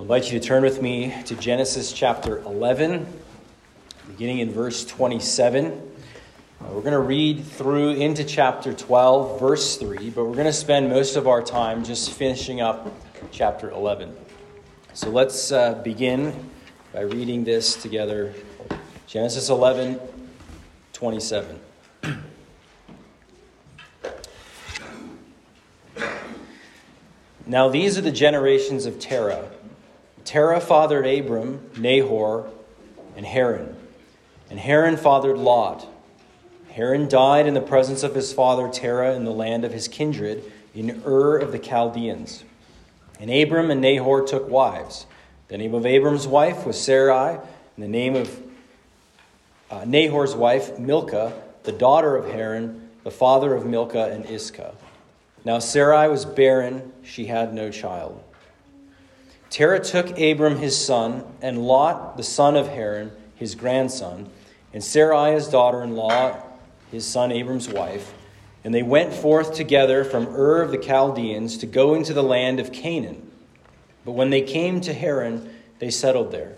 I'll invite you to turn with me to Genesis chapter 11, beginning in verse 27. Uh, we're going to read through into chapter 12, verse 3, but we're going to spend most of our time just finishing up chapter 11. So let's uh, begin by reading this together. Genesis 11, 27. Now these are the generations of Terah. Terah fathered Abram, Nahor, and Haran. And Haran fathered Lot. Haran died in the presence of his father Terah in the land of his kindred, in Ur of the Chaldeans. And Abram and Nahor took wives. The name of Abram's wife was Sarai, and the name of uh, Nahor's wife, Milcah, the daughter of Haran, the father of Milcah and Iscah. Now Sarai was barren, she had no child. Terah took Abram his son, and Lot, the son of Haran, his grandson, and Sarai his daughter in law, his son Abram's wife, and they went forth together from Ur of the Chaldeans to go into the land of Canaan. But when they came to Haran, they settled there.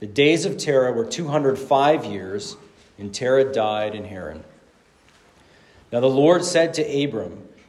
The days of Terah were 205 years, and Terah died in Haran. Now the Lord said to Abram,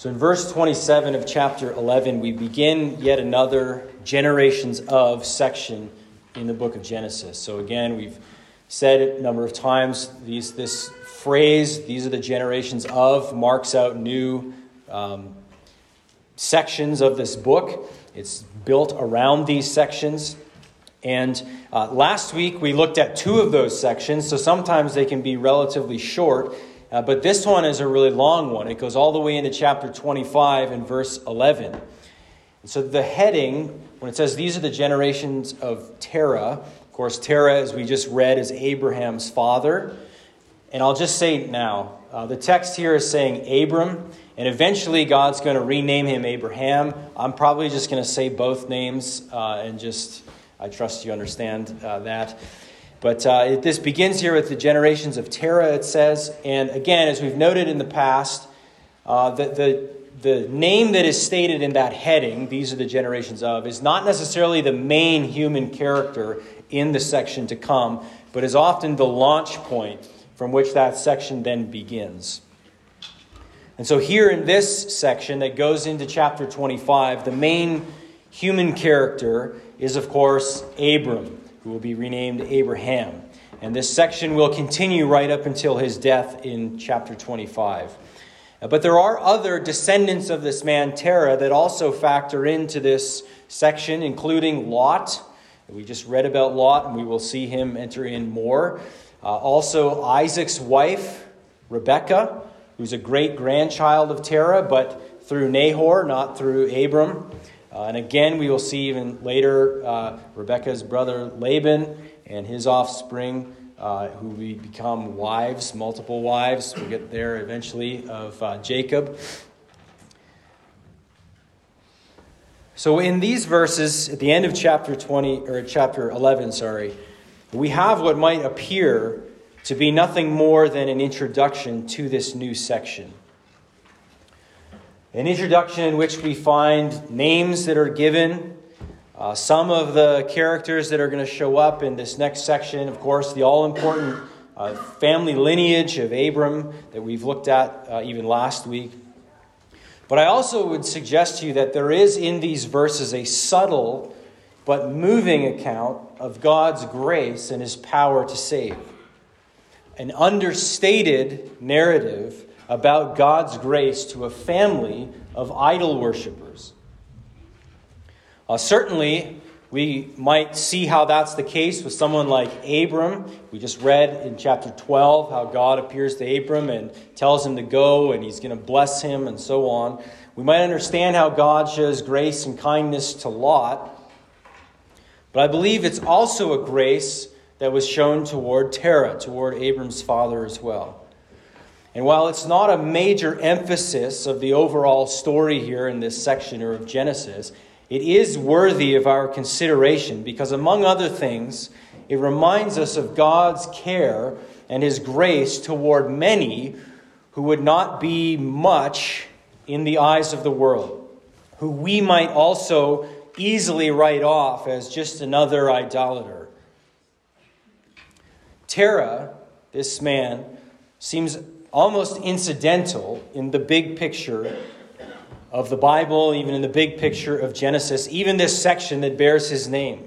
So in verse 27 of chapter 11, we begin yet another generations of section in the book of Genesis. So again, we've said a number of times, these, this phrase, these are the generations of, marks out new um, sections of this book. It's built around these sections. And uh, last week we looked at two of those sections, so sometimes they can be relatively short. Uh, but this one is a really long one. It goes all the way into chapter 25 and verse 11. And so the heading, when it says these are the generations of Terah, of course, Terah, as we just read, is Abraham's father. And I'll just say now, uh, the text here is saying Abram, and eventually God's going to rename him Abraham. I'm probably just going to say both names uh, and just, I trust you understand uh, that. But uh, it, this begins here with the generations of Terah, it says. And again, as we've noted in the past, uh, the, the, the name that is stated in that heading, these are the generations of, is not necessarily the main human character in the section to come, but is often the launch point from which that section then begins. And so, here in this section that goes into chapter 25, the main human character is, of course, Abram who will be renamed Abraham. And this section will continue right up until his death in chapter 25. But there are other descendants of this man, Terah, that also factor into this section, including Lot. We just read about Lot, and we will see him enter in more. Uh, also, Isaac's wife, Rebekah, who's a great grandchild of Terah, but through Nahor, not through Abram. Uh, and again, we will see even later uh, Rebekah's brother Laban and his offspring, uh, who we become wives, multiple wives. We'll get there eventually of uh, Jacob. So, in these verses, at the end of chapter 20, or chapter 11, sorry, we have what might appear to be nothing more than an introduction to this new section. An introduction in which we find names that are given. Uh, some of the characters that are going to show up in this next section, of course, the all important uh, family lineage of Abram that we've looked at uh, even last week. But I also would suggest to you that there is in these verses a subtle but moving account of God's grace and his power to save. An understated narrative about God's grace to a family of idol worshippers. Uh, certainly, we might see how that's the case with someone like Abram. We just read in chapter 12 how God appears to Abram and tells him to go and he's going to bless him and so on. We might understand how God shows grace and kindness to Lot. But I believe it's also a grace that was shown toward Terah, toward Abram's father as well. And while it's not a major emphasis of the overall story here in this section or of Genesis, it is worthy of our consideration because, among other things, it reminds us of God's care and His grace toward many who would not be much in the eyes of the world, who we might also easily write off as just another idolater. Terah, this man, seems almost incidental in the big picture of the Bible, even in the big picture of Genesis, even this section that bears his name.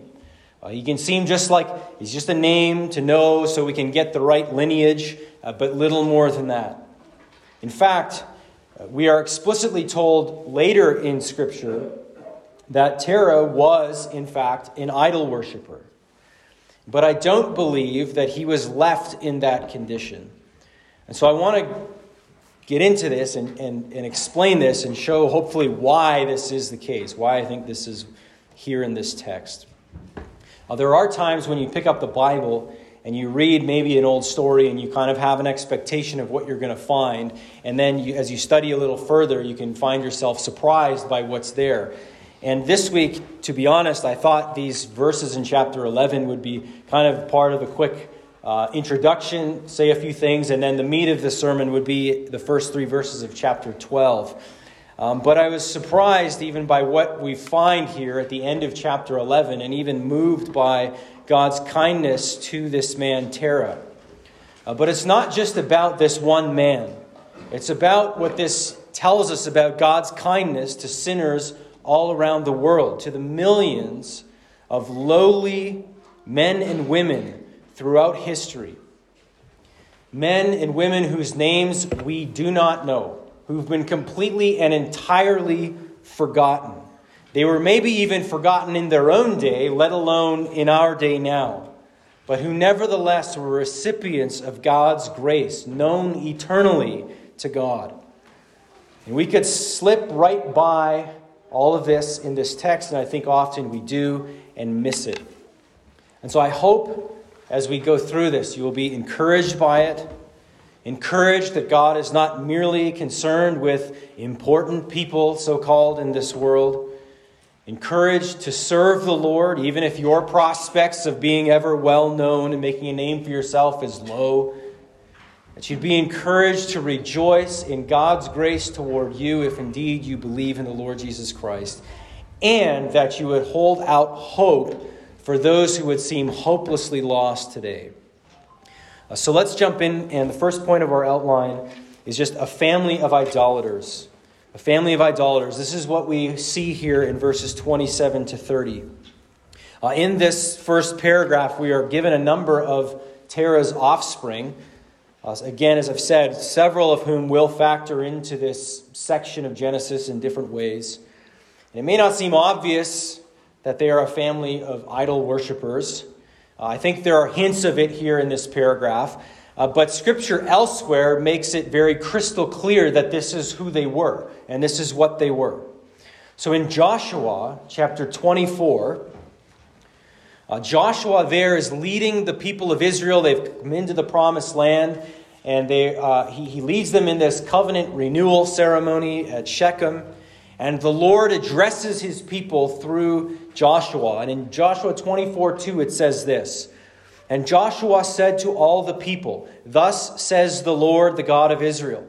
Uh, he can seem just like he's just a name to know so we can get the right lineage, uh, but little more than that. In fact, uh, we are explicitly told later in Scripture that Terah was, in fact, an idol worshiper. But I don't believe that he was left in that condition. And so I want to get into this and, and, and explain this and show, hopefully, why this is the case, why I think this is here in this text. Uh, there are times when you pick up the Bible and you read maybe an old story and you kind of have an expectation of what you're going to find. And then you, as you study a little further, you can find yourself surprised by what's there. And this week, to be honest, I thought these verses in chapter 11 would be kind of part of a quick uh, introduction, say a few things, and then the meat of the sermon would be the first three verses of chapter 12. Um, but I was surprised even by what we find here at the end of chapter 11, and even moved by God's kindness to this man, Terah. Uh, but it's not just about this one man, it's about what this tells us about God's kindness to sinners all around the world, to the millions of lowly men and women throughout history. Men and women whose names we do not know, who've been completely and entirely forgotten. They were maybe even forgotten in their own day, let alone in our day now, but who nevertheless were recipients of God's grace, known eternally to God. And we could slip right by all of this in this text, and I think often we do and miss it. And so I hope as we go through this. You will be encouraged by it, encouraged that God is not merely concerned with important people, so called, in this world. Encouraged to serve the Lord, even if your prospects of being ever well known and making a name for yourself is low. That you'd be encouraged to rejoice in God's grace toward you if indeed you believe in the Lord Jesus Christ. And that you would hold out hope for those who would seem hopelessly lost today. Uh, so let's jump in, and the first point of our outline is just a family of idolaters. A family of idolaters. This is what we see here in verses 27 to 30. Uh, in this first paragraph, we are given a number of Terah's offspring. Uh, again, as I've said, several of whom will factor into this section of Genesis in different ways. And it may not seem obvious that they are a family of idol worshippers. Uh, I think there are hints of it here in this paragraph, uh, but Scripture elsewhere makes it very crystal clear that this is who they were, and this is what they were. So in Joshua chapter 24, uh, Joshua there is leading the people of Israel. They've come into the promised land, and they, uh, he, he leads them in this covenant renewal ceremony at Shechem. And the Lord addresses his people through Joshua. And in Joshua 24 2, it says this And Joshua said to all the people, Thus says the Lord, the God of Israel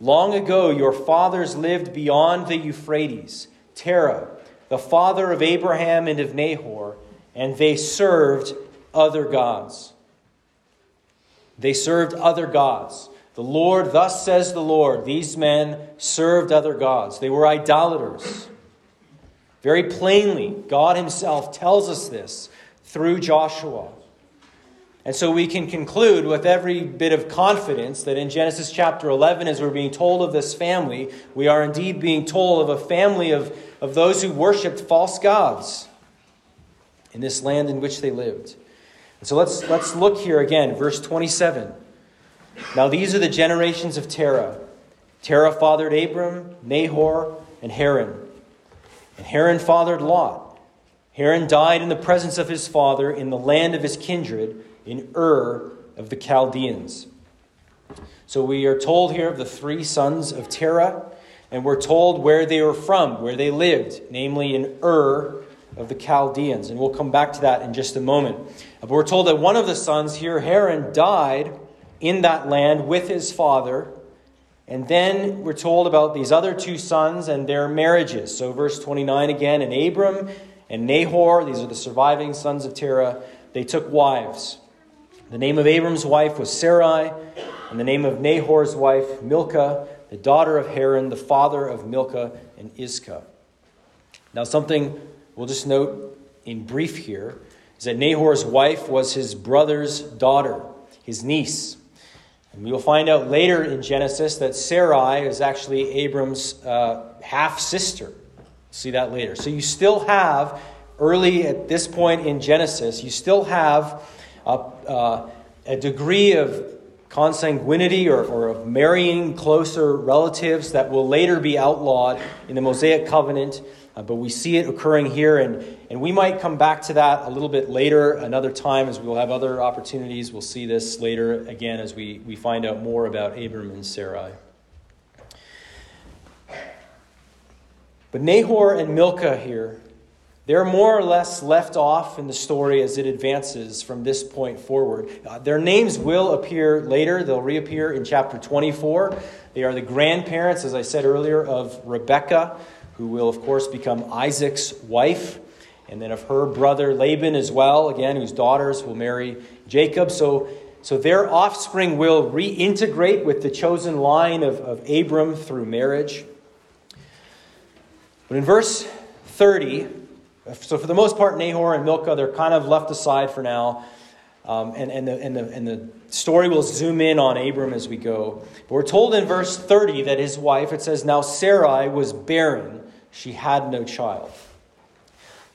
Long ago your fathers lived beyond the Euphrates, Terah, the father of Abraham and of Nahor, and they served other gods. They served other gods. The Lord, thus says the Lord, these men served other gods. They were idolaters. Very plainly, God Himself tells us this through Joshua. And so we can conclude with every bit of confidence that in Genesis chapter 11, as we're being told of this family, we are indeed being told of a family of, of those who worshiped false gods in this land in which they lived. And so let's, let's look here again, verse 27. Now these are the generations of Terah. Terah fathered Abram, Nahor, and Haran. And Haran fathered Lot. Haran died in the presence of his father in the land of his kindred, in Ur of the Chaldeans. So we are told here of the three sons of Terah, and we're told where they were from, where they lived, namely in Ur of the Chaldeans. And we'll come back to that in just a moment. But we're told that one of the sons here, Haran, died in that land with his father. And then we're told about these other two sons and their marriages. So, verse 29 again, and Abram and Nahor, these are the surviving sons of Terah, they took wives. The name of Abram's wife was Sarai, and the name of Nahor's wife, Milcah, the daughter of Haran, the father of Milcah and Iscah. Now, something we'll just note in brief here is that Nahor's wife was his brother's daughter, his niece. And we will find out later in Genesis that Sarai is actually Abram's uh, half sister. See that later. So you still have, early at this point in Genesis, you still have a, uh, a degree of consanguinity or, or of marrying closer relatives that will later be outlawed in the Mosaic covenant. Uh, but we see it occurring here, and, and we might come back to that a little bit later, another time, as we will have other opportunities. We'll see this later again as we, we find out more about Abram and Sarai. But Nahor and Milcah here they're more or less left off in the story as it advances from this point forward. Uh, their names will appear later, they'll reappear in chapter 24. They are the grandparents, as I said earlier, of Rebekah, who will, of course, become Isaac's wife, and then of her brother Laban as well, again, whose daughters will marry Jacob. So, so their offspring will reintegrate with the chosen line of, of Abram through marriage. But in verse 30, so, for the most part, Nahor and Milcah, they're kind of left aside for now. Um, and, and, the, and, the, and the story will zoom in on Abram as we go. But we're told in verse 30 that his wife, it says, Now Sarai was barren, she had no child.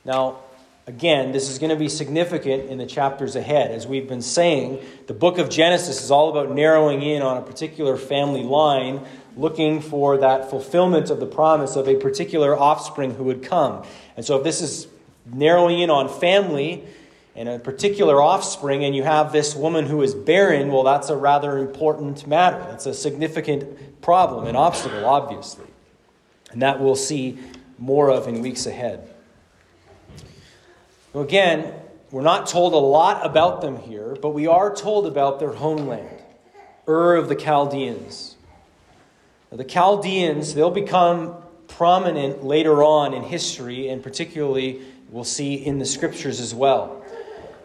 Now, again, this is going to be significant in the chapters ahead. As we've been saying, the book of Genesis is all about narrowing in on a particular family line looking for that fulfillment of the promise of a particular offspring who would come. And so, if this is narrowing in on family and a particular offspring, and you have this woman who is barren, well, that's a rather important matter. That's a significant problem, an obstacle, obviously. And that we'll see more of in weeks ahead. Again, we're not told a lot about them here, but we are told about their homeland, Ur of the Chaldeans. The Chaldeans, they'll become prominent later on in history, and particularly we'll see in the scriptures as well.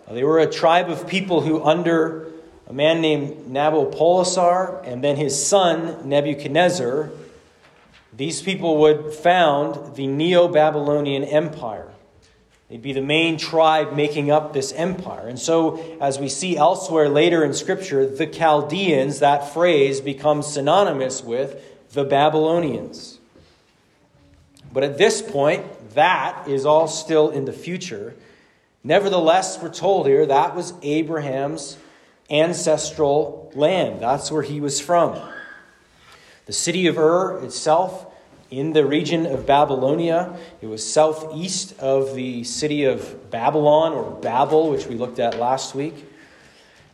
They were a tribe of people who, under a man named Nabopolassar and then his son Nebuchadnezzar, these people would found the Neo Babylonian Empire. They'd be the main tribe making up this empire. And so, as we see elsewhere later in Scripture, the Chaldeans, that phrase becomes synonymous with the Babylonians. But at this point, that is all still in the future. Nevertheless, we're told here that was Abraham's ancestral land. That's where he was from. The city of Ur itself, in the region of Babylonia, it was southeast of the city of Babylon or Babel, which we looked at last week.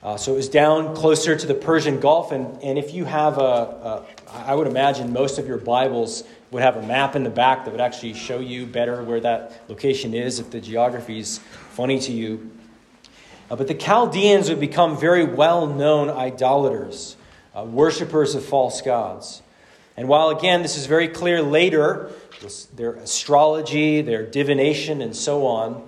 Uh, so it was down closer to the Persian Gulf. And, and if you have a, a, I would imagine most of your Bibles would have a map in the back that would actually show you better where that location is if the geography is funny to you. Uh, but the Chaldeans would become very well known idolaters, uh, worshippers of false gods. And while, again, this is very clear later, their astrology, their divination, and so on,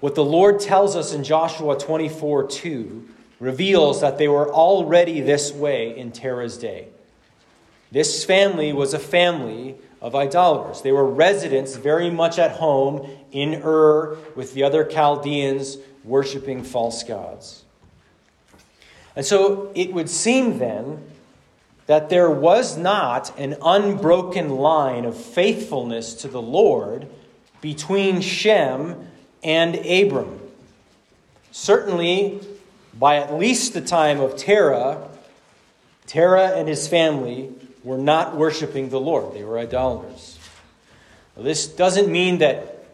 what the Lord tells us in Joshua 24 2 reveals that they were already this way in Terah's day. This family was a family of idolaters. They were residents very much at home in Ur with the other Chaldeans worshiping false gods. And so it would seem then that there was not an unbroken line of faithfulness to the Lord between Shem and Abram. Certainly, by at least the time of Terah, Terah and his family were not worshiping the Lord, they were idolaters. Well, this doesn't mean that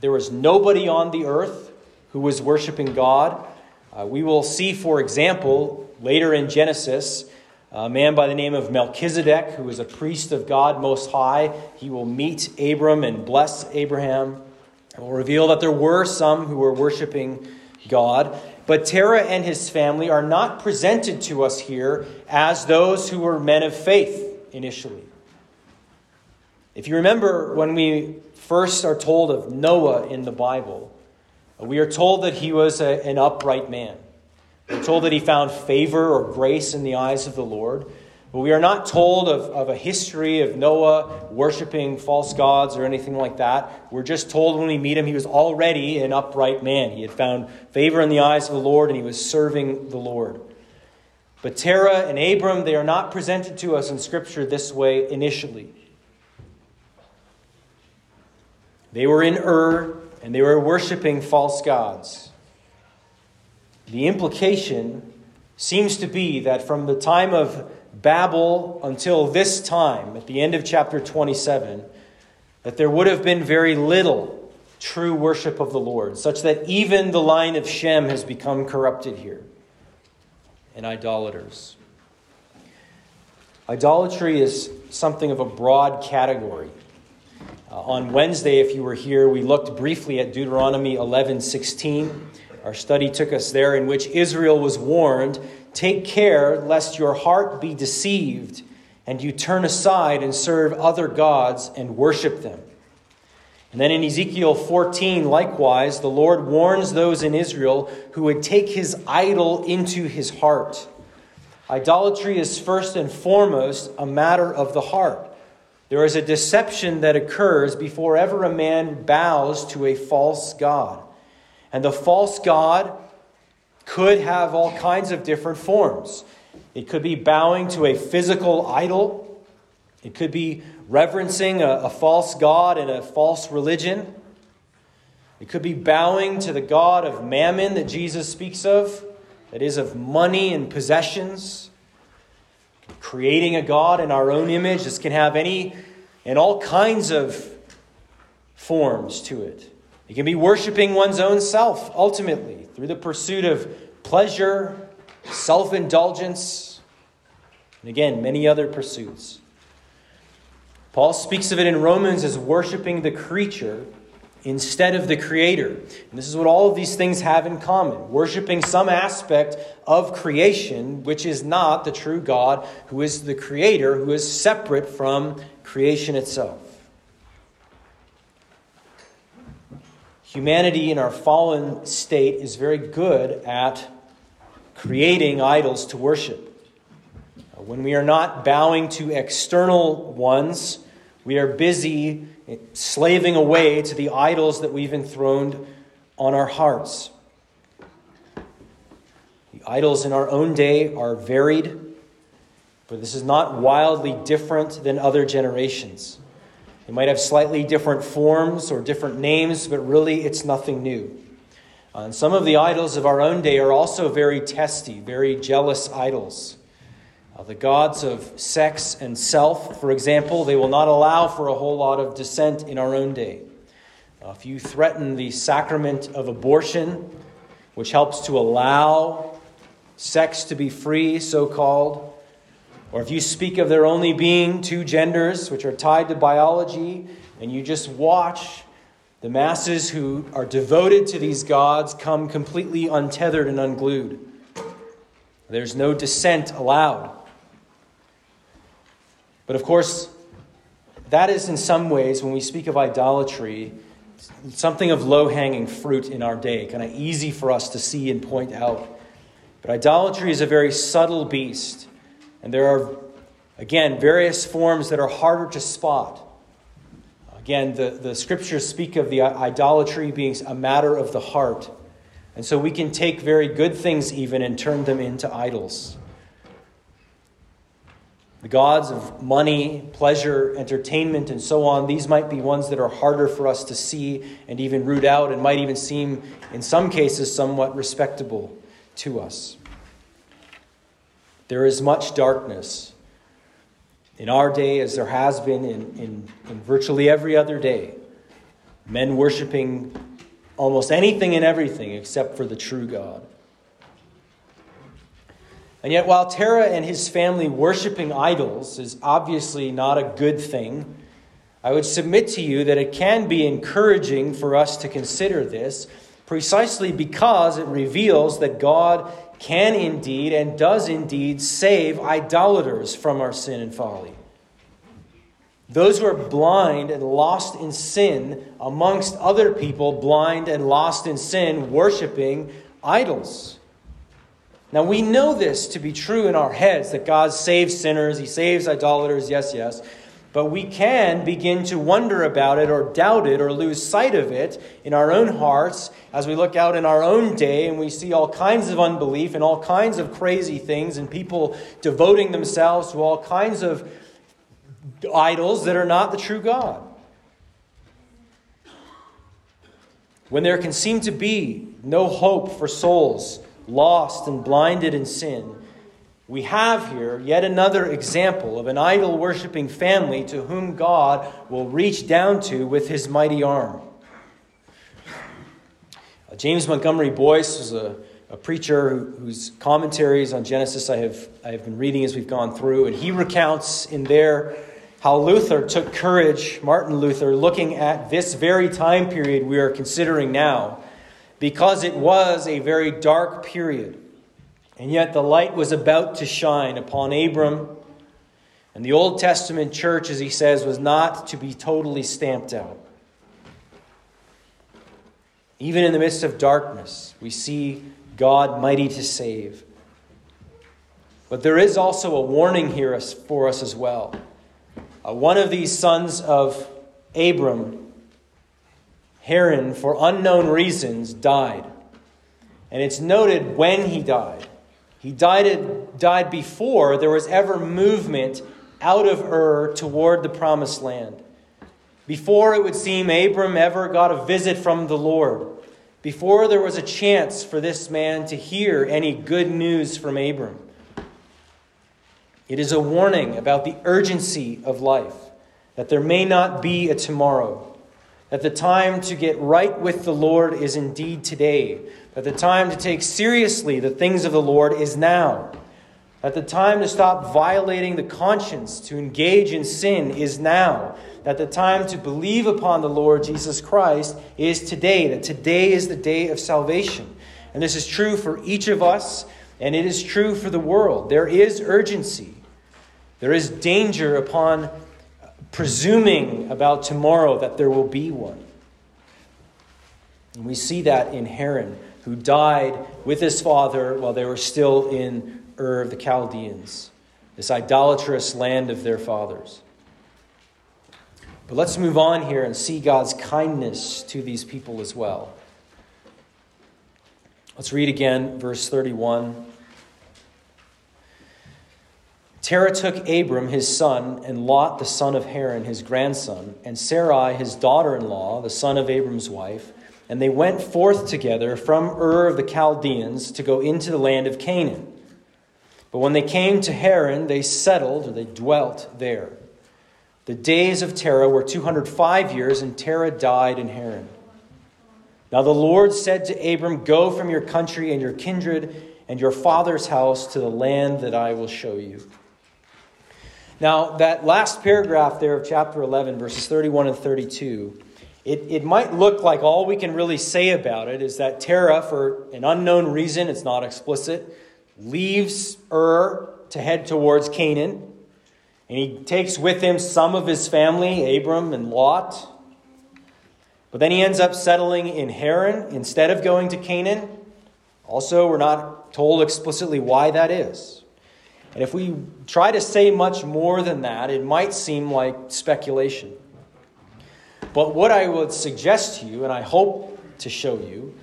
There was nobody on the earth who was worshiping God. Uh, we will see, for example, later in Genesis, a man by the name of Melchizedek, who is a priest of God Most High. He will meet Abram and bless Abraham. It will reveal that there were some who were worshiping God. But Terah and his family are not presented to us here as those who were men of faith initially. If you remember when we first are told of Noah in the Bible, Uh, we are told that he was a, an upright man. We're told that he found favor or grace in the eyes of the Lord. But we are not told of, of a history of Noah worshiping false gods or anything like that. We're just told when we meet him, he was already an upright man. He had found favor in the eyes of the Lord and he was serving the Lord. But Terah and Abram, they are not presented to us in Scripture this way initially. They were in Ur and they were worshiping false gods. The implication seems to be that from the time of Babel until this time, at the end of chapter 27, that there would have been very little true worship of the Lord, such that even the line of Shem has become corrupted here and idolaters. Idolatry is something of a broad category. Uh, on Wednesday, if you were here, we looked briefly at Deuteronomy 11:16. Our study took us there, in which Israel was warned Take care lest your heart be deceived and you turn aside and serve other gods and worship them. And then in Ezekiel 14, likewise, the Lord warns those in Israel who would take his idol into his heart. Idolatry is first and foremost a matter of the heart. There is a deception that occurs before ever a man bows to a false God. And the false God could have all kinds of different forms. It could be bowing to a physical idol, it could be reverencing a, a false God and a false religion. It could be bowing to the God of mammon that Jesus speaks of, that is, of money and possessions. Creating a God in our own image. This can have any and all kinds of forms to it. It can be worshiping one's own self, ultimately, through the pursuit of pleasure, self indulgence, and again, many other pursuits. Paul speaks of it in Romans as worshiping the creature instead of the creator. And this is what all of these things have in common worshiping some aspect of creation, which is not the true God, who is the creator, who is separate from creation itself. Humanity in our fallen state is very good at creating idols to worship. When we are not bowing to external ones, we are busy slaving away to the idols that we've enthroned on our hearts. The idols in our own day are varied, but this is not wildly different than other generations. They might have slightly different forms or different names, but really it's nothing new. And some of the idols of our own day are also very testy, very jealous idols. Uh, the gods of sex and self, for example, they will not allow for a whole lot of dissent in our own day. Uh, if you threaten the sacrament of abortion, which helps to allow sex to be free, so called, or if you speak of there only being two genders which are tied to biology, and you just watch the masses who are devoted to these gods come completely untethered and unglued. There's no dissent allowed. But of course, that is in some ways, when we speak of idolatry, something of low hanging fruit in our day, kind of easy for us to see and point out. But idolatry is a very subtle beast. And there are, again, various forms that are harder to spot. Again, the, the scriptures speak of the idolatry being a matter of the heart. And so we can take very good things even and turn them into idols. The gods of money, pleasure, entertainment, and so on, these might be ones that are harder for us to see and even root out and might even seem, in some cases, somewhat respectable to us. There is much darkness in our day, as there has been in, in, in virtually every other day. men worshiping almost anything and everything except for the true God. And yet, while Terah and his family worshiping idols is obviously not a good thing, I would submit to you that it can be encouraging for us to consider this precisely because it reveals that God can indeed and does indeed save idolaters from our sin and folly. Those who are blind and lost in sin, amongst other people blind and lost in sin, worshiping idols. Now, we know this to be true in our heads that God saves sinners, He saves idolaters, yes, yes. But we can begin to wonder about it or doubt it or lose sight of it in our own hearts as we look out in our own day and we see all kinds of unbelief and all kinds of crazy things and people devoting themselves to all kinds of idols that are not the true God. When there can seem to be no hope for souls lost and blinded in sin, we have here yet another example of an idol worshiping family to whom God will reach down to with his mighty arm. Uh, James Montgomery Boice was a, a preacher whose commentaries on Genesis I have, I have been reading as we've gone through, and he recounts in there how Luther took courage, Martin Luther, looking at this very time period we are considering now because it was a very dark period. And yet the light was about to shine upon Abram. And the Old Testament church, as he says, was not to be totally stamped out. Even in the midst of darkness, we see God mighty to save. But there is also a warning here for us as well. Uh, one of these sons of Abram Haran, for unknown reasons, died. And it's noted when he died. He died, died before there was ever movement out of Ur toward the promised land. Before it would seem Abram ever got a visit from the Lord. Before there was a chance for this man to hear any good news from Abram. It is a warning about the urgency of life, that there may not be a tomorrow that the time to get right with the Lord is indeed today, that the time to take seriously the things of the Lord is now, that the time to stop violating the conscience, to engage in sin is now, that the time to believe upon the Lord Jesus Christ is today, that today is the day of salvation. And this is true for each of us, and it is true for the world. There is urgency, there is danger upon presuming about tomorrow that there will be one. And we see that in Haran, who died with his father while they were still in Ur of the Chaldeans, this idolatrous land of their fathers. But let's move on here and see God's kindness to these people as well. Let's read again verse 31. Terah took Abram his son, and Lot the son of Haran his grandson, and Sarai his daughter in law, the son of Abram's wife, and they went forth together from Ur of the Chaldeans to go into the land of Canaan. But when they came to Haran, they settled, or they dwelt there. The days of Terah were 205 years, and Terah died in Haran. Now the Lord said to Abram, Go from your country and your kindred and your father's house to the land that I will show you. Now, that last paragraph there of chapter 11, verses 31 and 32, it, it might look like all we can really say about it is that Terah, for an unknown reason, it's not explicit, leaves Ur to head towards Canaan. And he takes with him some of his family, Abram and Lot. But then he ends up settling in Haran instead of going to Canaan. Also, we're not told explicitly why that is. And if we try to say much more than that, it might seem like speculation. But what I would suggest to you, and I hope to show you,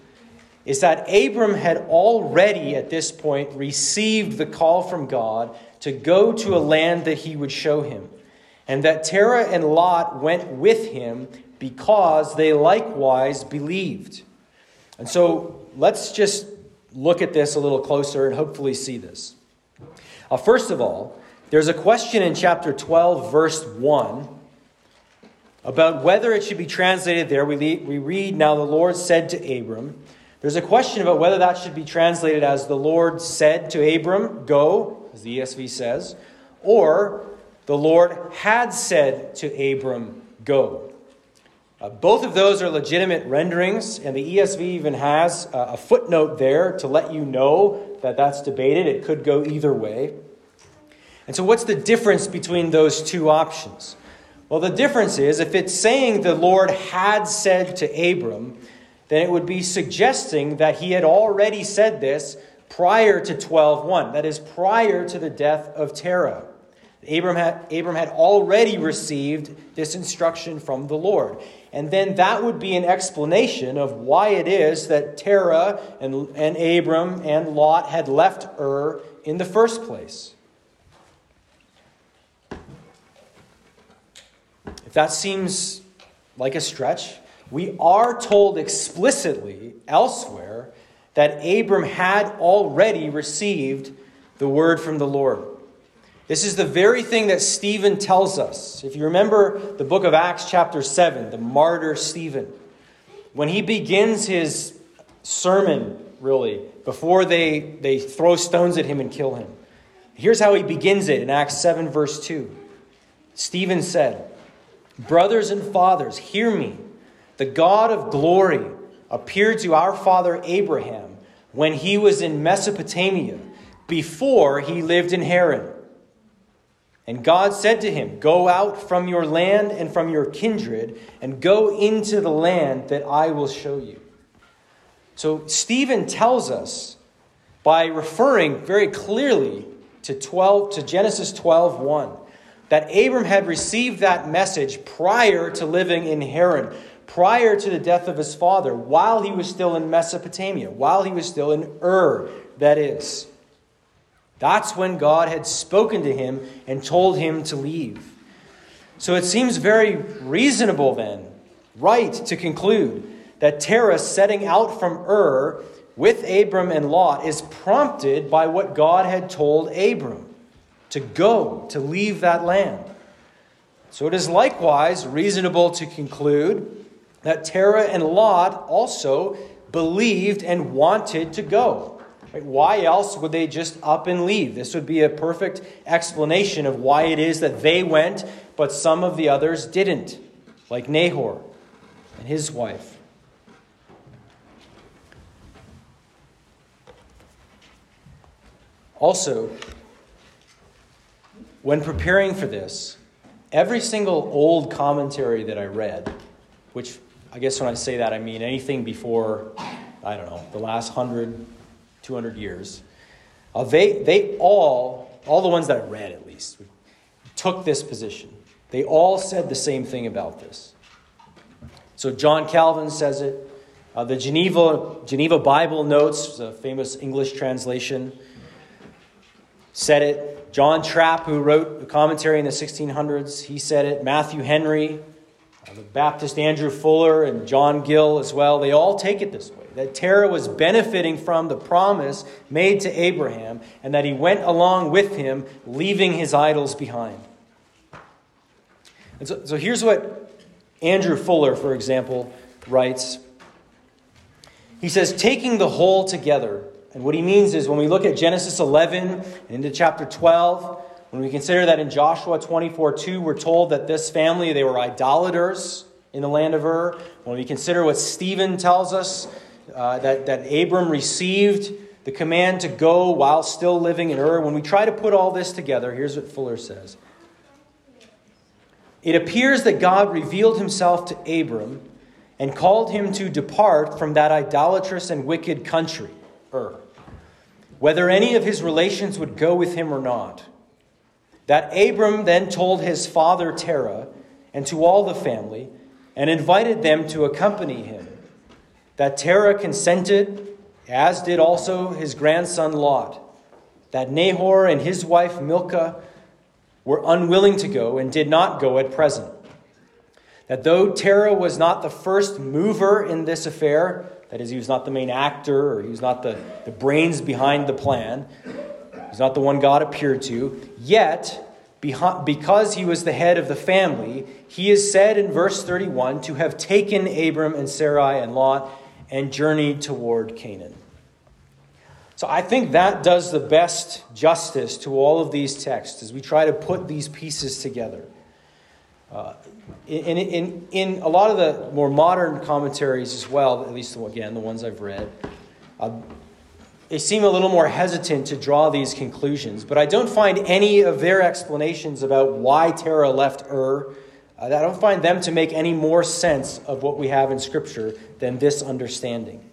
is that Abram had already at this point received the call from God to go to a land that he would show him, and that Terah and Lot went with him because they likewise believed. And so let's just look at this a little closer and hopefully see this. Uh, first of all, there's a question in chapter 12, verse 1, about whether it should be translated there. We, we read, Now the Lord said to Abram. There's a question about whether that should be translated as the Lord said to Abram, Go, as the ESV says, or the Lord had said to Abram, Go. Uh, both of those are legitimate renderings, and the ESV even has uh, a footnote there to let you know that that's debated. It could go either way. And so, what's the difference between those two options? Well, the difference is if it's saying the Lord had said to Abram, then it would be suggesting that he had already said this prior to 12:1. That is prior to the death of Terah. Abram had, Abram had already received this instruction from the Lord. And then that would be an explanation of why it is that Terah and, and Abram and Lot had left Ur in the first place. If that seems like a stretch, we are told explicitly elsewhere that Abram had already received the word from the Lord. This is the very thing that Stephen tells us. If you remember the book of Acts, chapter 7, the martyr Stephen, when he begins his sermon, really, before they, they throw stones at him and kill him, here's how he begins it in Acts 7, verse 2. Stephen said, Brothers and fathers, hear me. The God of glory appeared to our father Abraham when he was in Mesopotamia, before he lived in Haran. And God said to him, Go out from your land and from your kindred, and go into the land that I will show you. So Stephen tells us by referring very clearly to 12 to Genesis 12, 1, that Abram had received that message prior to living in Haran, prior to the death of his father, while he was still in Mesopotamia, while he was still in Ur, that is. That's when God had spoken to him and told him to leave. So it seems very reasonable then, right, to conclude that Terah setting out from Ur with Abram and Lot is prompted by what God had told Abram to go, to leave that land. So it is likewise reasonable to conclude that Terah and Lot also believed and wanted to go. Why else would they just up and leave? This would be a perfect explanation of why it is that they went, but some of the others didn't, like Nahor and his wife. Also, when preparing for this, every single old commentary that I read, which I guess when I say that, I mean anything before, I don't know, the last hundred 200 years. Uh, they, they all, all the ones that I read at least, took this position. They all said the same thing about this. So John Calvin says it. Uh, the Geneva, Geneva Bible Notes, a famous English translation, said it. John Trapp, who wrote a commentary in the 1600s, he said it. Matthew Henry, uh, the Baptist Andrew Fuller, and John Gill as well, they all take it this way that Terah was benefiting from the promise made to Abraham, and that he went along with him, leaving his idols behind. And so, so here's what Andrew Fuller, for example, writes. He says, taking the whole together, and what he means is when we look at Genesis 11 and into chapter 12, when we consider that in Joshua 24 2, we're told that this family, they were idolaters in the land of Ur. When we consider what Stephen tells us, uh, that, that Abram received the command to go while still living in Ur. When we try to put all this together, here's what Fuller says It appears that God revealed himself to Abram and called him to depart from that idolatrous and wicked country, Ur, whether any of his relations would go with him or not. That Abram then told his father Terah and to all the family and invited them to accompany him that Terah consented, as did also his grandson Lot, that Nahor and his wife Milcah were unwilling to go and did not go at present. That though Terah was not the first mover in this affair, that is, he was not the main actor or he was not the, the brains behind the plan, he's not the one God appeared to, yet because he was the head of the family, he is said in verse 31 to have taken Abram and Sarai and Lot and journeyed toward Canaan. So I think that does the best justice to all of these texts as we try to put these pieces together. Uh, in, in, in a lot of the more modern commentaries as well, at least again, the ones I've read, uh, they seem a little more hesitant to draw these conclusions. But I don't find any of their explanations about why Terah left Ur. Uh, I don't find them to make any more sense of what we have in Scripture than this understanding.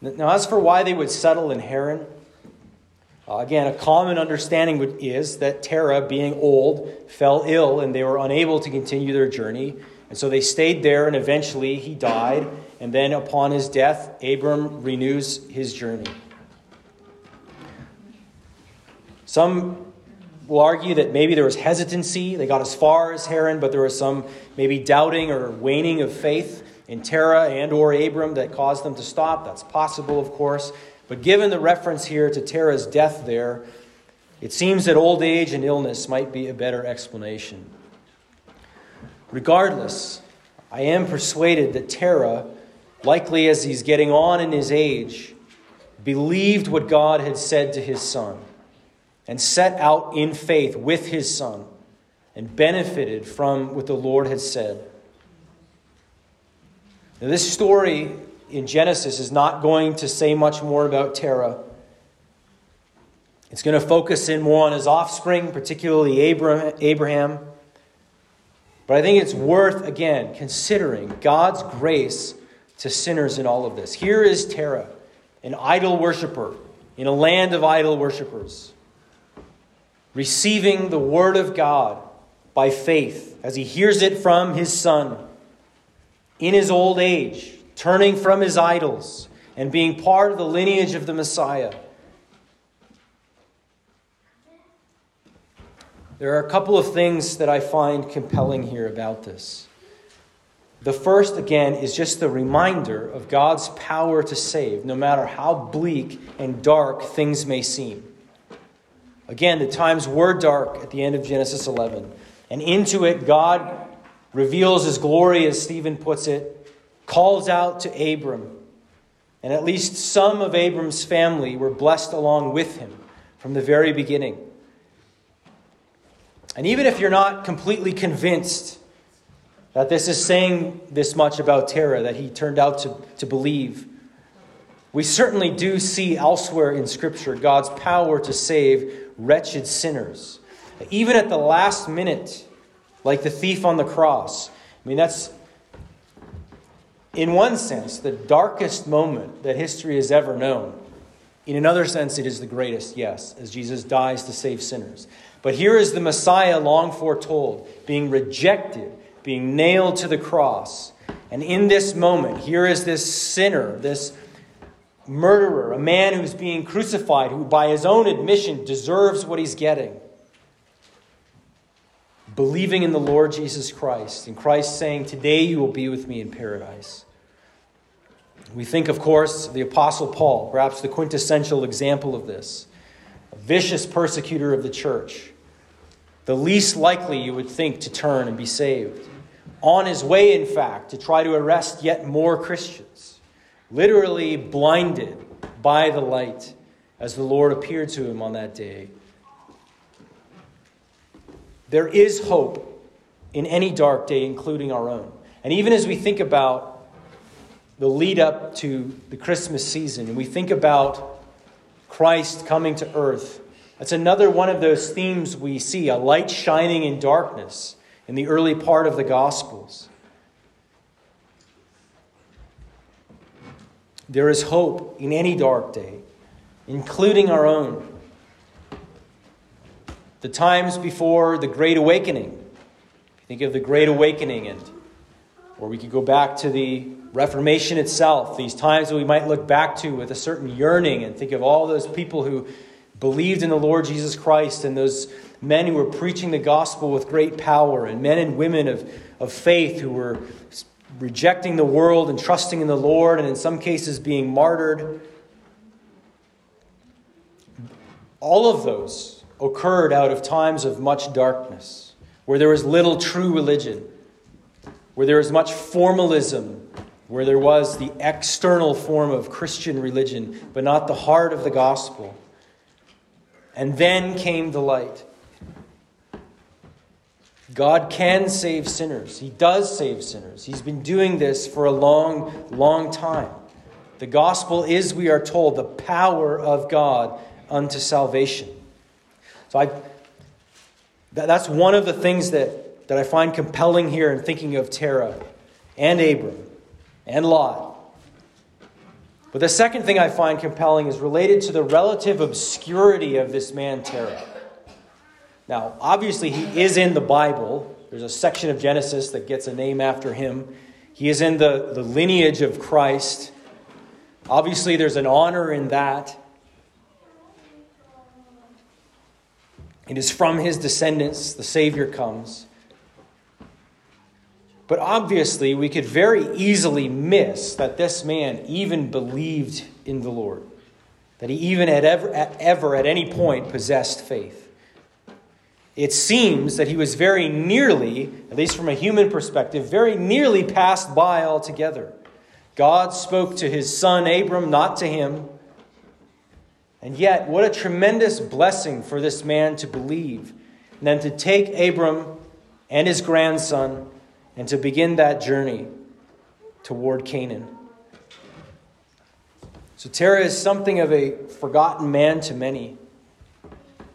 Now, as for why they would settle in Haran, uh, again, a common understanding would, is that Terah, being old, fell ill and they were unable to continue their journey. And so they stayed there, and eventually he died. And then upon his death, Abram renews his journey. Some will argue that maybe there was hesitancy. They got as far as Haran, but there was some maybe doubting or waning of faith in Terah and or Abram that caused them to stop. That's possible, of course. But given the reference here to Terah's death there, it seems that old age and illness might be a better explanation. Regardless, I am persuaded that Terah likely as he's getting on in his age, believed what God had said to his son and set out in faith with his son and benefited from what the Lord had said. Now, this story in Genesis is not going to say much more about Terah. It's going to focus in more on his offspring, particularly Abraham. But I think it's worth, again, considering God's grace to sinners in all of this. Here is Terah, an idol worshiper in a land of idol worshippers, receiving the word of God by faith as he hears it from his son in his old age, turning from his idols and being part of the lineage of the Messiah. There are a couple of things that I find compelling here about this. The first, again, is just the reminder of God's power to save, no matter how bleak and dark things may seem. Again, the times were dark at the end of Genesis 11. And into it, God reveals his glory, as Stephen puts it, calls out to Abram. And at least some of Abram's family were blessed along with him from the very beginning. And even if you're not completely convinced that this is saying this much about Terah, that he turned out to, to believe. We certainly do see elsewhere in Scripture God's power to save wretched sinners. Even at the last minute, like the thief on the cross. I mean, that's, in one sense, the darkest moment that history has ever known. In another sense, it is the greatest, yes, as Jesus dies to save sinners. But here is the Messiah long foretold, being rejected being nailed to the cross. And in this moment, here is this sinner, this murderer, a man who's being crucified, who by his own admission deserves what he's getting. Believing in the Lord Jesus Christ, and Christ saying, Today you will be with me in paradise. We think, of course, the Apostle Paul, perhaps the quintessential example of this, a vicious persecutor of the church, the least likely you would think to turn and be saved on his way, in fact, to try to arrest yet more Christians, literally blinded by the light as the Lord appeared to him on that day. There is hope in any dark day, including our own. And even as we think about the lead up to the Christmas season, and we think about Christ coming to earth, that's another one of those themes we see a light shining in darkness in the early part of the Gospels. There is hope in any dark day, including our own. The times before the Great Awakening. Think of the Great Awakening, and or we could go back to the Reformation itself, these times that we might look back to with a certain yearning and think of all those people who believed in the Lord Jesus Christ and those men who were preaching the gospel with great power and men and women of, of faith who were rejecting the world and trusting in the Lord and in some cases being martyred. All of those occurred out of times of much darkness, where there was little true religion, where there was much formalism, where there was the external form of Christian religion, but not the heart of the gospel. And then came the light. God can save sinners. He does save sinners. He's been doing this for a long, long time. The gospel is, we are told, the power of God unto salvation. So I, that, that's one of the things that, that I find compelling here in thinking of Terah and Abram and Lot. But the second thing I find compelling is related to the relative obscurity of this man, Terah. Now, obviously, he is in the Bible. There's a section of Genesis that gets a name after him. He is in the, the lineage of Christ. Obviously, there's an honor in that. It is from his descendants the Savior comes. But obviously, we could very easily miss that this man even believed in the Lord, that he even had ever, ever at any point possessed faith. It seems that he was very nearly, at least from a human perspective, very nearly passed by altogether. God spoke to his son Abram, not to him. And yet, what a tremendous blessing for this man to believe, and then to take Abram and his grandson and to begin that journey toward Canaan. So, Terah is something of a forgotten man to many.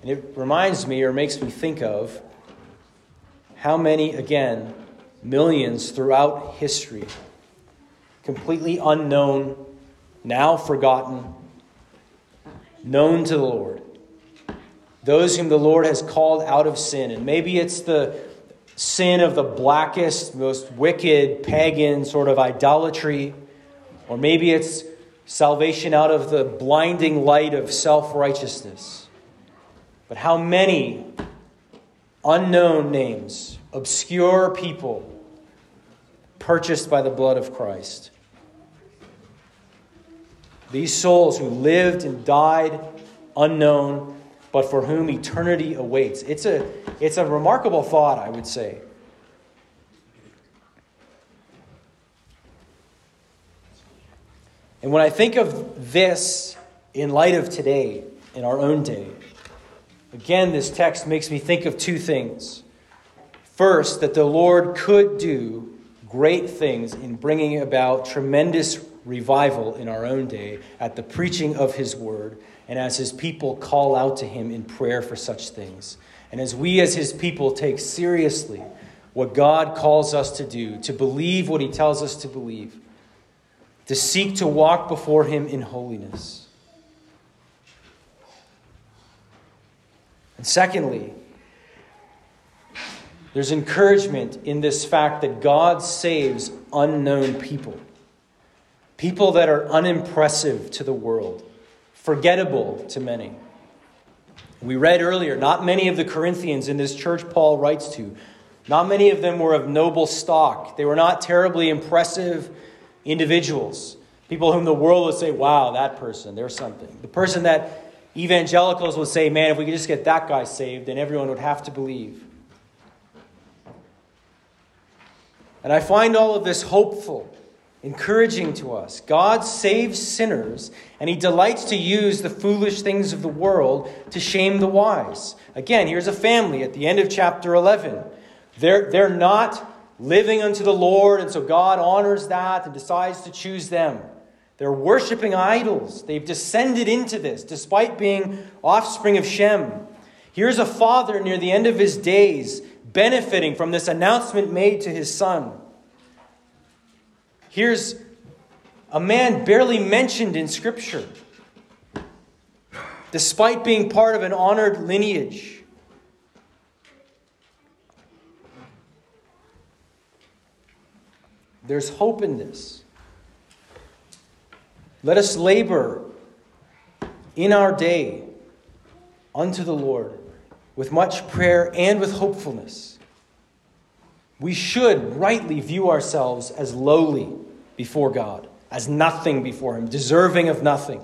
And it reminds me or makes me think of how many, again, millions throughout history, completely unknown, now forgotten, known to the Lord. Those whom the Lord has called out of sin. And maybe it's the sin of the blackest, most wicked, pagan sort of idolatry. Or maybe it's salvation out of the blinding light of self righteousness. But how many unknown names, obscure people, purchased by the blood of Christ? These souls who lived and died unknown, but for whom eternity awaits. It's a, it's a remarkable thought, I would say. And when I think of this in light of today, in our own day, again, this text makes me think of two things. First, that the Lord could do great things in bringing about tremendous revival in our own day at the preaching of His word and as His people call out to Him in prayer for such things. And as we, as His people, take seriously what God calls us to do, to believe what He tells us to believe, to seek to walk before Him in holiness. Secondly, there's encouragement in this fact that God saves unknown people. People that are unimpressive to the world, forgettable to many. We read earlier, not many of the Corinthians in this church Paul writes to, not many of them were of noble stock. They were not terribly impressive individuals. People whom the world would say, wow, that person, there's something. The person that evangelicals would say, man, if we could just get that guy saved, then everyone would have to believe. And I find all of this hopeful, encouraging to us. God saves sinners, and He delights to use the foolish things of the world to shame the wise. Again, here's a family at the end of chapter 11. They're, they're not living unto the Lord, and so God honors that and decides to choose them. They're worshiping idols. They've descended into this despite being offspring of Shem. Here's a father near the end of his days benefiting from this announcement made to his son. Here's a man barely mentioned in Scripture, despite being part of an honored lineage. There's hope in this. Let us labor in our day unto the Lord with much prayer and with hopefulness. We should rightly view ourselves as lowly before God, as nothing before Him, deserving of nothing.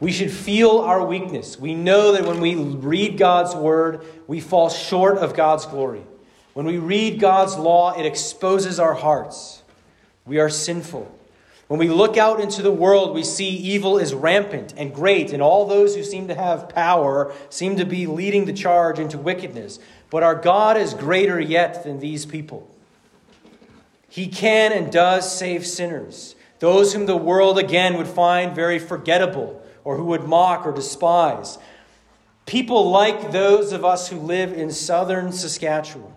We should feel our weakness. We know that when we read God's word, we fall short of God's glory. When we read God's law, it exposes our hearts. We are sinful. When we look out into the world, we see evil is rampant and great, and all those who seem to have power seem to be leading the charge into wickedness. But our God is greater yet than these people. He can and does save sinners, those whom the world again would find very forgettable or who would mock or despise. People like those of us who live in southern Saskatchewan.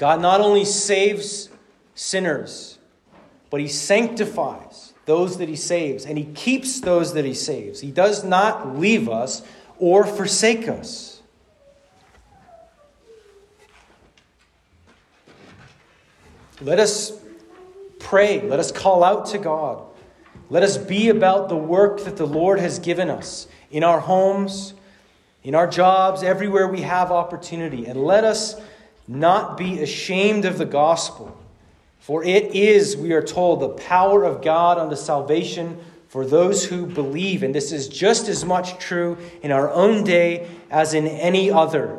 God not only saves sinners, but He sanctifies those that He saves, and He keeps those that He saves. He does not leave us or forsake us. Let us pray. Let us call out to God. Let us be about the work that the Lord has given us in our homes, in our jobs, everywhere we have opportunity. And let us not be ashamed of the gospel. For it is, we are told, the power of God unto salvation for those who believe. And this is just as much true in our own day as in any other.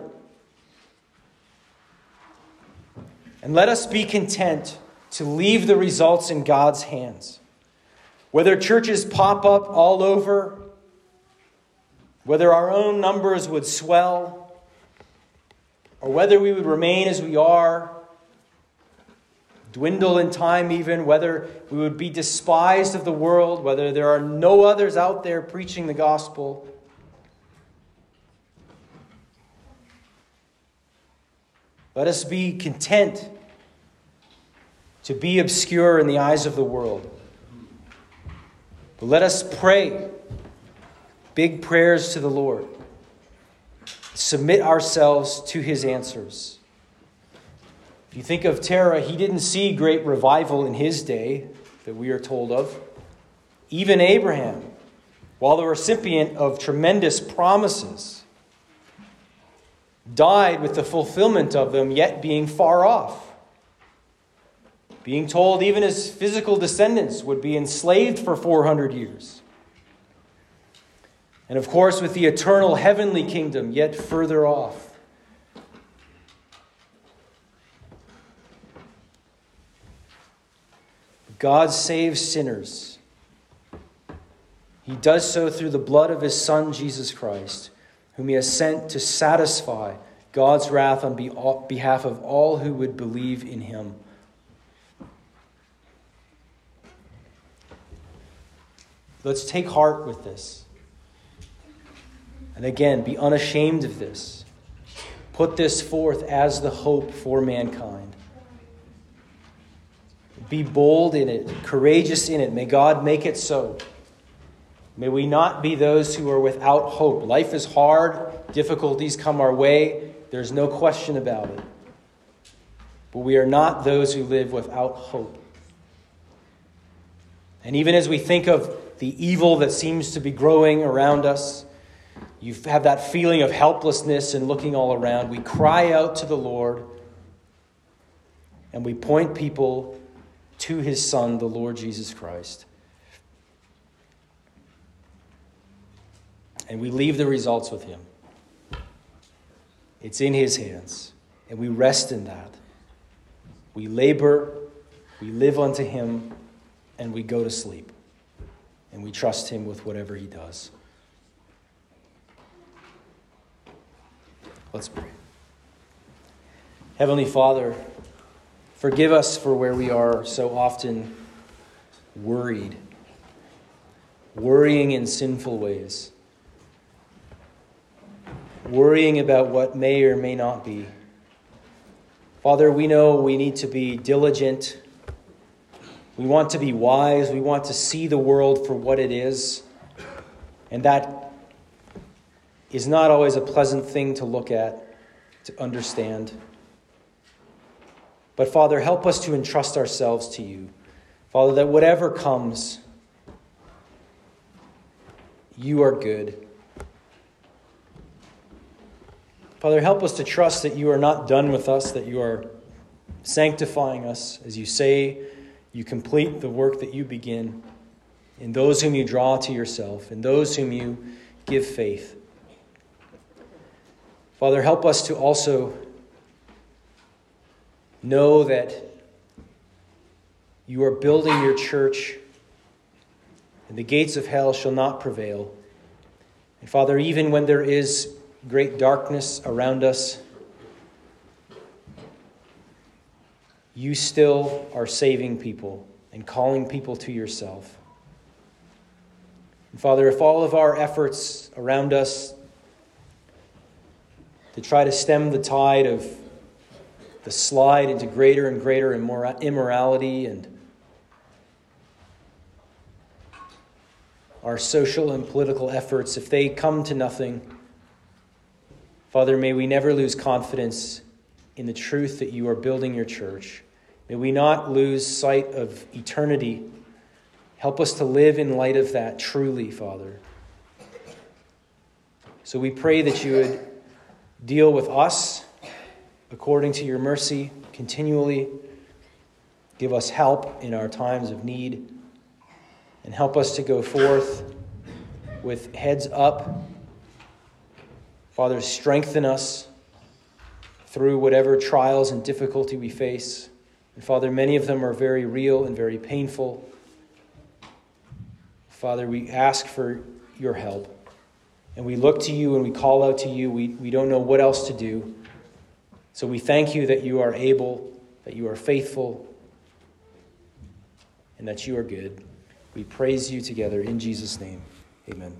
And let us be content to leave the results in God's hands. Whether churches pop up all over, whether our own numbers would swell, or whether we would remain as we are, dwindle in time even, whether we would be despised of the world, whether there are no others out there preaching the gospel. Let us be content to be obscure in the eyes of the world. But let us pray big prayers to the Lord, submit ourselves to his answers. If you think of Terah, he didn't see great revival in his day that we are told of. Even Abraham, while the recipient of tremendous promises, died with the fulfillment of them, yet being far off being told even his physical descendants would be enslaved for 400 years. And of course, with the eternal heavenly kingdom yet further off. God saves sinners. He does so through the blood of his Son, Jesus Christ, whom he has sent to satisfy God's wrath on behalf of all who would believe in him. Let's take heart with this. And again, be unashamed of this. Put this forth as the hope for mankind. Be bold in it, courageous in it. May God make it so. May we not be those who are without hope. Life is hard, difficulties come our way, there's no question about it. But we are not those who live without hope. And even as we think of the evil that seems to be growing around us. You have that feeling of helplessness and looking all around. We cry out to the Lord and we point people to his Son, the Lord Jesus Christ. And we leave the results with him. It's in his hands, and we rest in that. We labor, we live unto him, and we go to sleep and we trust Him with whatever He does. Let's pray. Heavenly Father, forgive us for where we are so often worried, worrying in sinful ways, worrying about what may or may not be. Father, we know we need to be diligent we want to be wise. We want to see the world for what it is. And that is not always a pleasant thing to look at, to understand. But Father, help us to entrust ourselves to you. Father, that whatever comes, you are good. Father, help us to trust that you are not done with us, that you are sanctifying us, as you say you complete the work that you begin in those whom you draw to yourself, in those whom you give faith. Father, help us to also know that you are building your church, and the gates of hell shall not prevail. And Father, even when there is great darkness around us, you still are saving people and calling people to yourself. And Father, if all of our efforts around us to try to stem the tide of the slide into greater and greater immorality and our social and political efforts, if they come to nothing, Father, may we never lose confidence in the truth that you are building your church. May we not lose sight of eternity. Help us to live in light of that truly, Father. So we pray that you would deal with us according to your mercy continually. Give us help in our times of need. And help us to go forth with heads up. Father, strengthen us through whatever trials and difficulty we face. And Father, many of them are very real and very painful. Father, we ask for your help. And we look to you and we call out to you. We, we don't know what else to do. So we thank you that you are able, that you are faithful, and that you are good. We praise you together in Jesus' name. Amen.